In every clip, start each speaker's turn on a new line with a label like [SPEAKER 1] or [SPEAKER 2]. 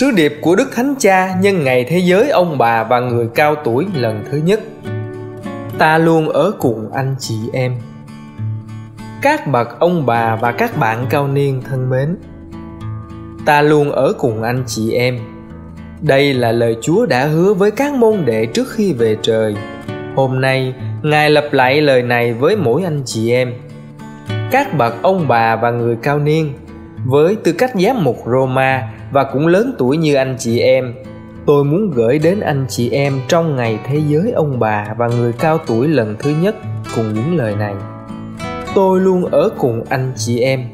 [SPEAKER 1] Sứ điệp của Đức Thánh Cha nhân ngày thế giới ông bà và người cao tuổi lần thứ nhất. Ta luôn ở cùng anh chị em. Các bậc ông bà và các bạn cao niên thân mến, ta luôn ở cùng anh chị em. Đây là lời Chúa đã hứa với các môn đệ trước khi về trời. Hôm nay, Ngài lặp lại lời này với mỗi anh chị em. Các bậc ông bà và người cao niên, với tư cách giám mục Roma và cũng lớn tuổi như anh chị em. Tôi muốn gửi đến anh chị em trong ngày thế giới ông bà và người cao tuổi lần thứ nhất cùng những lời này. Tôi luôn ở cùng anh chị em.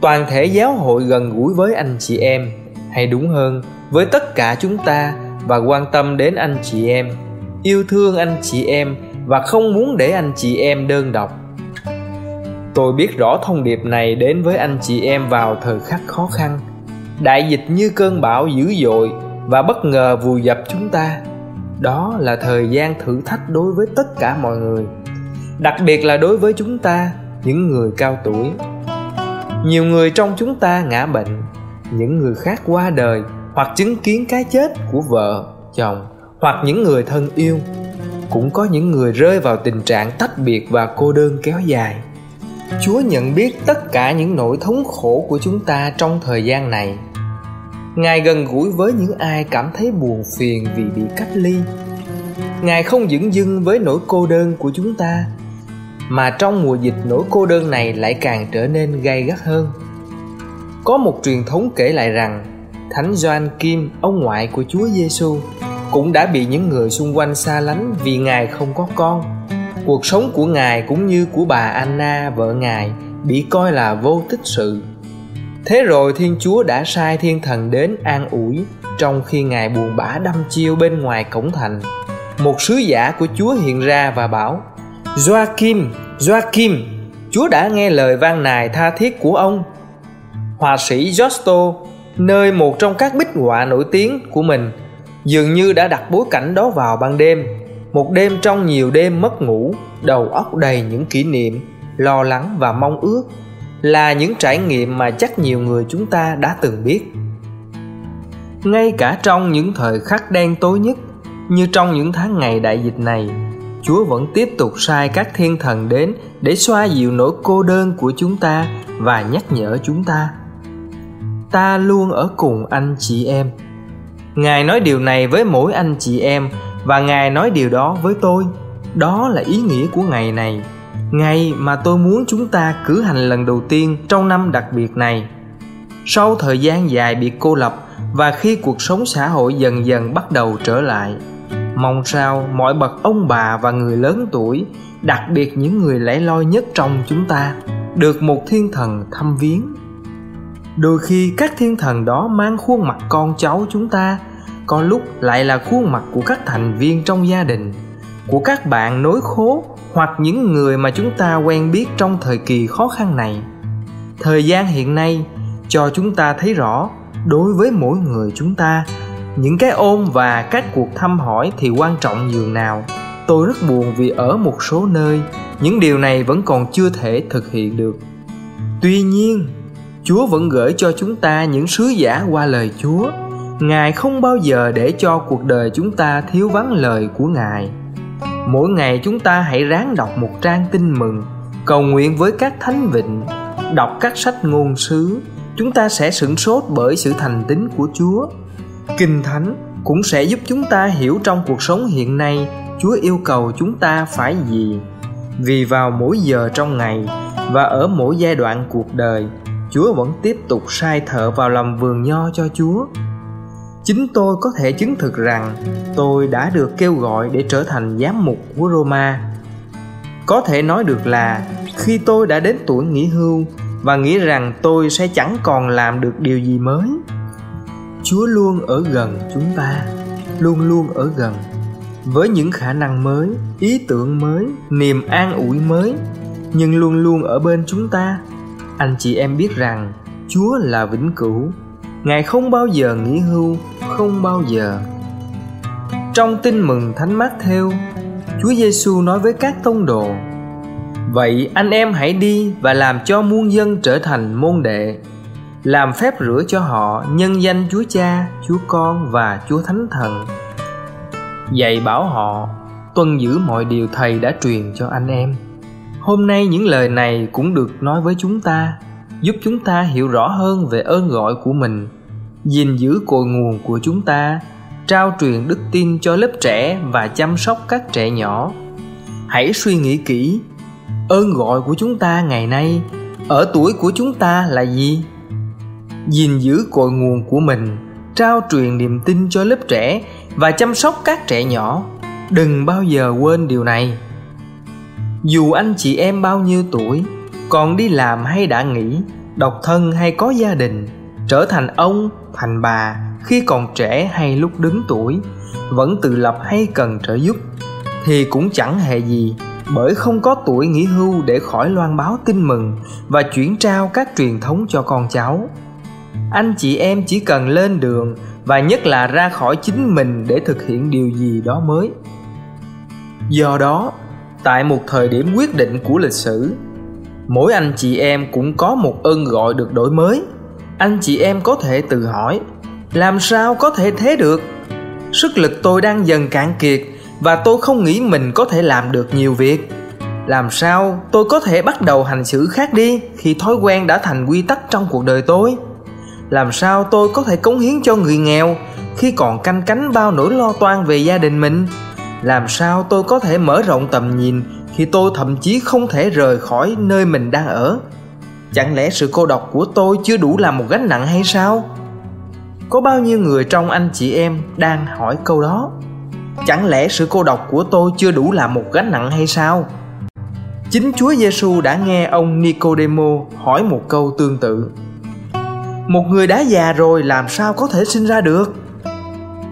[SPEAKER 1] Toàn thể giáo hội gần gũi với anh chị em. Hay đúng hơn, với tất cả chúng ta và quan tâm đến anh chị em. Yêu thương anh chị em và không muốn để anh chị em đơn độc tôi biết rõ thông điệp này đến với anh chị em vào thời khắc khó khăn. Đại dịch như cơn bão dữ dội và bất ngờ vùi dập chúng ta. Đó là thời gian thử thách đối với tất cả mọi người, đặc biệt là đối với chúng ta, những người cao tuổi. Nhiều người trong chúng ta ngã bệnh, những người khác qua đời hoặc chứng kiến cái chết của vợ, chồng hoặc những người thân yêu. Cũng có những người rơi vào tình trạng tách biệt và cô đơn kéo dài chúa nhận biết tất cả những nỗi thống khổ của chúng ta trong thời gian này. Ngài gần gũi với những ai cảm thấy buồn phiền vì bị cách ly. Ngài không dửng dưng với nỗi cô đơn của chúng ta mà trong mùa dịch nỗi cô đơn này lại càng trở nên gay gắt hơn. Có một truyền thống kể lại rằng thánh Gioan Kim, ông ngoại của Chúa Giêsu, cũng đã bị những người xung quanh xa lánh vì ngài không có con. Cuộc sống của ngài cũng như của bà Anna vợ ngài bị coi là vô tích sự thế rồi thiên chúa đã sai thiên thần đến an ủi trong khi ngài buồn bã đâm chiêu bên ngoài cổng thành một sứ giả của chúa hiện ra và bảo Joachim, Joachim, Chúa đã nghe lời van nài tha thiết của ông. Họa sĩ Giotto, nơi một trong các bích họa nổi tiếng của mình, dường như đã đặt bối cảnh đó vào ban đêm. Một đêm trong nhiều đêm mất ngủ, đầu óc đầy những kỷ niệm, lo lắng và mong ước là những trải nghiệm mà chắc nhiều người chúng ta đã từng biết. Ngay cả trong những thời khắc đen tối nhất như trong những tháng ngày đại dịch này chúa vẫn tiếp tục sai các thiên thần đến để xoa dịu nỗi cô đơn của chúng ta và nhắc nhở chúng ta. Ta luôn ở cùng anh chị em. Ngài nói điều này với mỗi anh chị em và ngài nói điều đó với tôi. Đó là ý nghĩa của ngày này. Ngày mà tôi muốn chúng ta cử hành lần đầu tiên trong năm đặc biệt này. Sau thời gian dài bị cô lập và khi cuộc sống xã hội dần dần bắt đầu trở lại, mong sao mọi bậc ông bà và người lớn tuổi, đặc biệt những người lẻ loi nhất trong chúng ta, được một thiên thần thăm viếng. Đôi khi các thiên thần đó mang khuôn mặt con cháu chúng ta có lúc lại là khuôn mặt của các thành viên trong gia đình, của các bạn nối khố hoặc những người mà chúng ta quen biết trong thời kỳ khó khăn này. Thời gian hiện nay cho chúng ta thấy rõ, đối với mỗi người chúng ta, những cái ôm và các cuộc thăm hỏi thì quan trọng nhường nào. Tôi rất buồn vì ở một số nơi, những điều này vẫn còn chưa thể thực hiện được. Tuy nhiên, chúa vẫn gửi cho chúng ta những sứ giả qua lời chúa ngài không bao giờ để cho cuộc đời chúng ta thiếu vắng lời của ngài. Mỗi ngày chúng ta hãy ráng đọc một trang tin mừng, cầu nguyện với các thánh vịnh, đọc các sách ngôn sứ. Chúng ta sẽ sửng sốt bởi sự thành tín của chúa. Kinh thánh cũng sẽ giúp chúng ta hiểu trong cuộc sống hiện nay chúa yêu cầu chúng ta phải gì. Vì vào mỗi giờ trong ngày và ở mỗi giai đoạn cuộc đời, chúa vẫn tiếp tục sai thợ vào làm vườn nho cho chúa chính tôi có thể chứng thực rằng tôi đã được kêu gọi để trở thành giám mục của Roma. Có thể nói được là khi tôi đã đến tuổi nghỉ hưu và nghĩ rằng tôi sẽ chẳng còn làm được điều gì mới. Chúa luôn ở gần chúng ta, luôn luôn ở gần với những khả năng mới, ý tưởng mới, niềm an ủi mới, nhưng luôn luôn ở bên chúng ta. Anh chị em biết rằng Chúa là vĩnh cửu Ngài không bao giờ nghỉ hưu, không bao giờ. Trong tin mừng Thánh Mát theo, Chúa Giêsu nói với các tông đồ: Vậy anh em hãy đi và làm cho muôn dân trở thành môn đệ. làm phép rửa cho họ nhân danh Chúa Cha, Chúa Con và Chúa Thánh Thần. Dạy bảo họ tuân giữ mọi điều thầy đã truyền cho anh em. Hôm nay những lời này cũng được nói với chúng ta, giúp chúng ta hiểu rõ hơn về ơn gọi của mình, gìn giữ cội nguồn của chúng ta, trao truyền đức tin cho lớp trẻ và chăm sóc các trẻ nhỏ. Hãy suy nghĩ kỹ, ơn gọi của chúng ta ngày nay ở tuổi của chúng ta là gì? gìn giữ cội nguồn của mình trao truyền niềm tin cho lớp trẻ và chăm sóc các trẻ nhỏ đừng bao giờ quên điều này dù anh chị em bao nhiêu tuổi còn đi làm hay đã nghỉ, độc thân hay có gia đình, trở thành ông, thành bà, khi còn trẻ hay lúc đứng tuổi, vẫn tự lập hay cần trợ giúp, thì cũng chẳng hề gì, bởi không có tuổi nghỉ hưu để khỏi loan báo tin mừng và chuyển trao các truyền thống cho con cháu. Anh chị em chỉ cần lên đường và nhất là ra khỏi chính mình để thực hiện điều gì đó mới. Do đó, tại một thời điểm quyết định của lịch sử mỗi anh chị em cũng có một ơn gọi được đổi mới. Anh chị em có thể tự hỏi, làm sao có thể thế được? Sức lực tôi đang dần cạn kiệt và tôi không nghĩ mình có thể làm được nhiều việc. Làm sao tôi có thể bắt đầu hành xử khác đi khi thói quen đã thành quy tắc trong cuộc đời tôi? Làm sao tôi có thể cống hiến cho người nghèo khi còn canh cánh bao nỗi lo toan về gia đình mình? Làm sao tôi có thể mở rộng tầm nhìn khi tôi thậm chí không thể rời khỏi nơi mình đang ở. Chẳng lẽ sự cô độc của tôi chưa đủ là một gánh nặng hay sao? Có bao nhiêu người trong anh chị em đang hỏi câu đó? Chẳng lẽ sự cô độc của tôi chưa đủ là một gánh nặng hay sao? Chính chúa giêsu đã nghe ông nicodemo hỏi một câu tương tự. Một người đã già rồi làm sao có thể sinh ra được?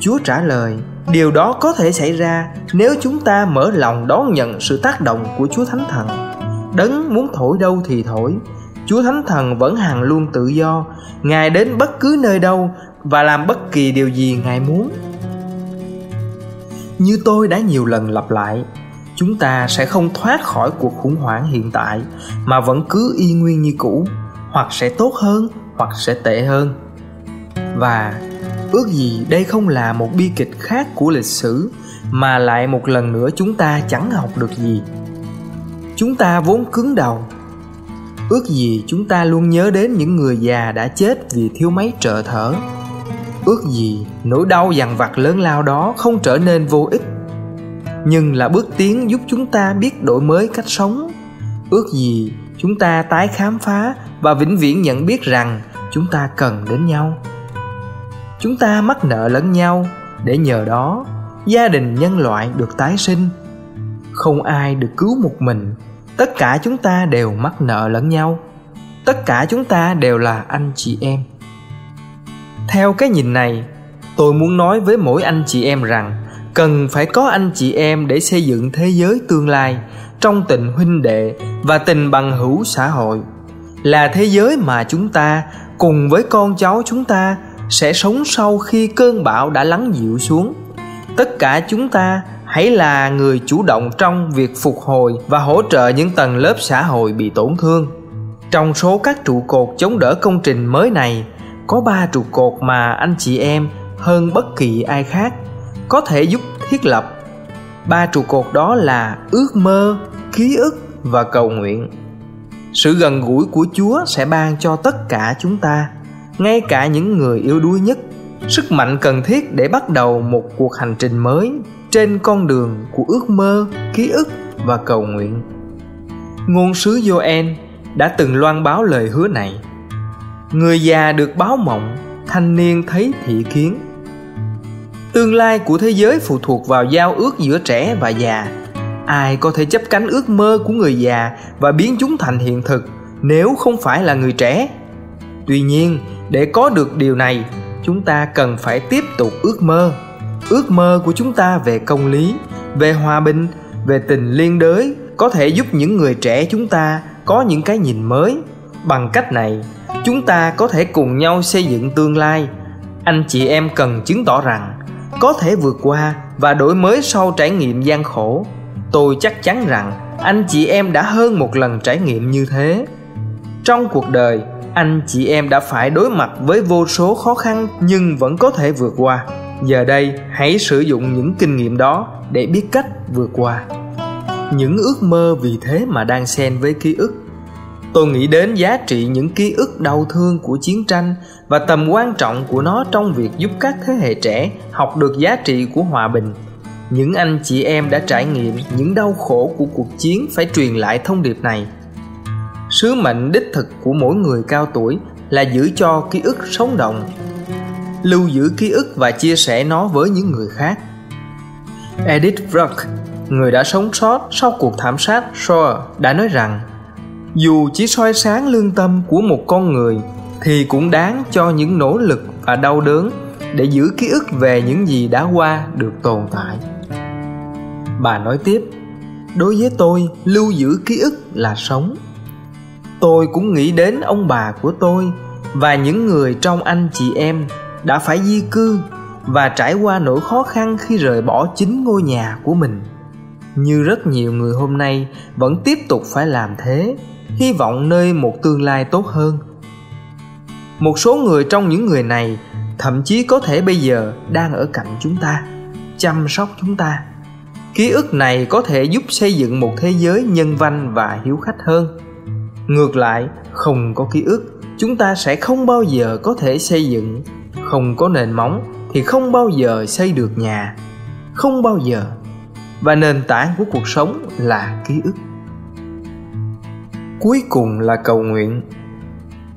[SPEAKER 1] Chúa trả lời điều đó có thể xảy ra nếu chúng ta mở lòng đón nhận sự tác động của chúa thánh thần. Đấng muốn thổi đâu thì thổi. Chúa thánh thần vẫn hằng luôn tự do. Ngài đến bất cứ nơi đâu và làm bất kỳ điều gì ngài muốn. Như tôi đã nhiều lần lặp lại, chúng ta sẽ không thoát khỏi cuộc khủng hoảng hiện tại mà vẫn cứ y nguyên như cũ, hoặc sẽ tốt hơn, hoặc sẽ tệ hơn. Và ước gì đây không là một bi kịch khác của lịch sử, mà lại một lần nữa chúng ta chẳng học được gì. Chúng ta vốn cứng đầu. Ước gì chúng ta luôn nhớ đến những người già đã chết vì thiếu máy trợ thở. Ước gì nỗi đau dằn vặt lớn lao đó không trở nên vô ích, nhưng là bước tiến giúp chúng ta biết đổi mới cách sống. Ước gì chúng ta tái khám phá và vĩnh viễn nhận biết rằng chúng ta cần đến nhau chúng ta mắc nợ lẫn nhau. Để nhờ đó, gia đình nhân loại được tái sinh. Không ai được cứu một mình. Tất cả chúng ta đều mắc nợ lẫn nhau. Tất cả chúng ta đều là anh chị em. Theo cái nhìn này, tôi muốn nói với mỗi anh chị em rằng cần phải có anh chị em để xây dựng thế giới tương lai trong tình huynh đệ và tình bằng hữu xã hội. Là thế giới mà chúng ta cùng với con cháu chúng ta sẽ sống sau khi cơn bão đã lắng dịu xuống. Tất cả chúng ta hãy là người chủ động trong việc phục hồi và hỗ trợ những tầng lớp xã hội bị tổn thương. Trong số các trụ cột chống đỡ công trình mới này, có ba trụ cột mà anh chị em hơn bất kỳ ai khác có thể giúp thiết lập. Ba trụ cột đó là ước mơ, ký ức và cầu nguyện. Sự gần gũi của chúa sẽ ban cho tất cả chúng ta ngay cả những người yếu đuối nhất, sức mạnh cần thiết để bắt đầu một cuộc hành trình mới trên con đường của ước mơ, ký ức và cầu nguyện. Ngôn sứ Joel đã từng loan báo lời hứa này. Người già được báo mộng, thanh niên thấy thị kiến. Tương lai của thế giới phụ thuộc vào giao ước giữa trẻ và già. Ai có thể chấp cánh ước mơ của người già và biến chúng thành hiện thực nếu không phải là người trẻ? Tuy nhiên để có được điều này, chúng ta cần phải tiếp tục ước mơ. Ước mơ của chúng ta về công lý, về hòa bình, về tình liên đới có thể giúp những người trẻ chúng ta có những cái nhìn mới. Bằng cách này, chúng ta có thể cùng nhau xây dựng tương lai. Anh chị em cần chứng tỏ rằng có thể vượt qua và đổi mới sau trải nghiệm gian khổ. Tôi chắc chắn rằng anh chị em đã hơn một lần trải nghiệm như thế. Trong cuộc đời anh chị em đã phải đối mặt với vô số khó khăn nhưng vẫn có thể vượt qua. Giờ đây, hãy sử dụng những kinh nghiệm đó để biết cách vượt qua. Những ước mơ vì thế mà đang xen với ký ức. Tôi nghĩ đến giá trị những ký ức đau thương của chiến tranh và tầm quan trọng của nó trong việc giúp các thế hệ trẻ học được giá trị của hòa bình. Những anh chị em đã trải nghiệm những đau khổ của cuộc chiến phải truyền lại thông điệp này sứ mệnh đích thực của mỗi người cao tuổi là giữ cho ký ức sống động, lưu giữ ký ức và chia sẻ nó với những người khác. Edith bruck người đã sống sót sau cuộc thảm sát Shore đã nói rằng, dù chỉ soi sáng lương tâm của một con người thì cũng đáng cho những nỗ lực và đau đớn để giữ ký ức về những gì đã qua được tồn tại. Bà nói tiếp, đối với tôi, lưu giữ ký ức là sống tôi cũng nghĩ đến ông bà của tôi và những người trong anh chị em đã phải di cư và trải qua nỗi khó khăn khi rời bỏ chính ngôi nhà của mình. Như rất nhiều người hôm nay vẫn tiếp tục phải làm thế, hy vọng nơi một tương lai tốt hơn. Một số người trong những người này thậm chí có thể bây giờ đang ở cạnh chúng ta, chăm sóc chúng ta. Ký ức này có thể giúp xây dựng một thế giới nhân văn và hiếu khách hơn ngược lại, không có ký ức, chúng ta sẽ không bao giờ có thể xây dựng. Không có nền móng thì không bao giờ xây được nhà. Không bao giờ. Và nền tảng của cuộc sống là ký ức. Cuối cùng là cầu nguyện.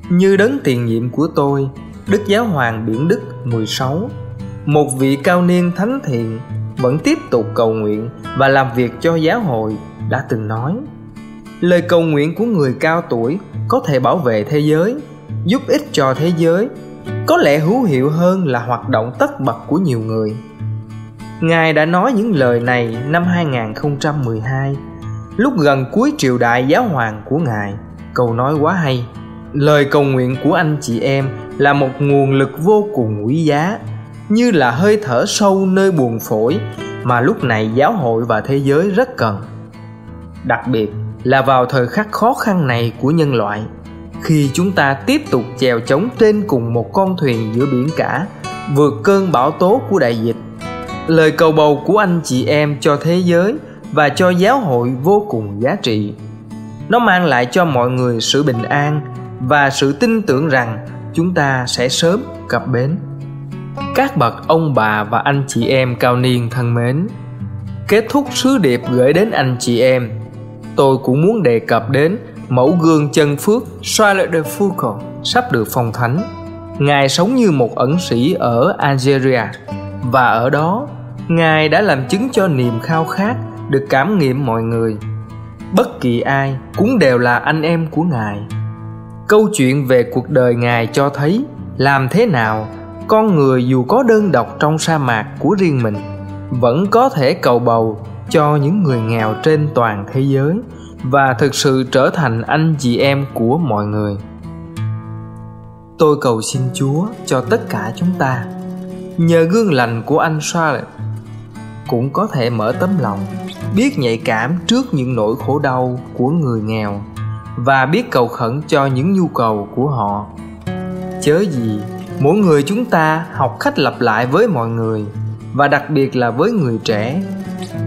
[SPEAKER 1] Như đấng tiền nhiệm của tôi, đức giáo hoàng biển đức 16 một vị cao niên thánh thiện vẫn tiếp tục cầu nguyện và làm việc cho giáo hội đã từng nói lời cầu nguyện của người cao tuổi có thể bảo vệ thế giới giúp ích cho thế giới có lẽ hữu hiệu hơn là hoạt động tất bật của nhiều người Ngài đã nói những lời này năm 2012 lúc gần cuối triều đại giáo hoàng của Ngài. Câu nói quá hay. Lời cầu nguyện của anh chị em là một nguồn lực vô cùng quý giá, như là hơi thở sâu nơi buồng phổi mà lúc này giáo hội và thế giới rất cần. Đặc biệt là vào thời khắc khó khăn này của nhân loại, khi chúng ta tiếp tục chèo chống trên cùng một con thuyền giữa biển cả, vượt cơn bão tố của đại dịch. Lời cầu bầu của anh chị em cho thế giới và cho giáo hội vô cùng giá trị. Nó mang lại cho mọi người sự bình an và sự tin tưởng rằng chúng ta sẽ sớm cập bến. Các bậc ông bà và anh chị em cao niên thân mến kết thúc sứ điệp gửi đến anh chị em tôi cũng muốn đề cập đến mẫu gương chân phước Charles de Foucault sắp được phong thánh. Ngài sống như một ẩn sĩ ở algeria và ở đó, ngài đã làm chứng cho niềm khao khát được cảm nghiệm mọi người. Bất kỳ ai cũng đều là anh em của ngài. Câu chuyện về cuộc đời ngài cho thấy làm thế nào con người dù có đơn độc trong sa mạc của riêng mình vẫn có thể cầu bầu cho những người nghèo trên toàn thế giới và thực sự trở thành anh chị em của mọi người. Tôi cầu xin chúa cho tất cả chúng ta. Nhờ gương lành của anh Charlotte cũng có thể mở tấm lòng, biết nhạy cảm trước những nỗi khổ đau của người nghèo và biết cầu khẩn cho những nhu cầu của họ. Chớ gì, mỗi người chúng ta học cách lặp lại với mọi người và đặc biệt là với người trẻ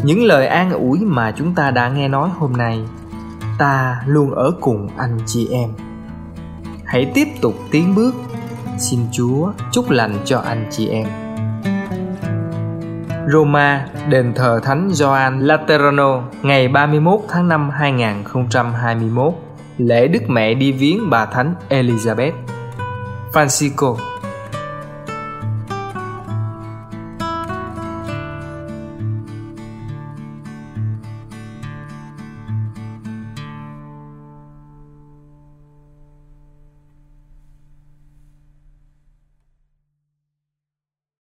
[SPEAKER 1] những lời an ủi mà chúng ta đã nghe nói hôm nay ta luôn ở cùng anh chị em. Hãy tiếp tục tiến bước. Xin chúa chúc lành cho anh chị em. Roma, đền thờ Thánh Gioan Laterano ngày 31 tháng 5 2021, lễ Đức Mẹ đi viếng bà Thánh Elizabeth. Francisco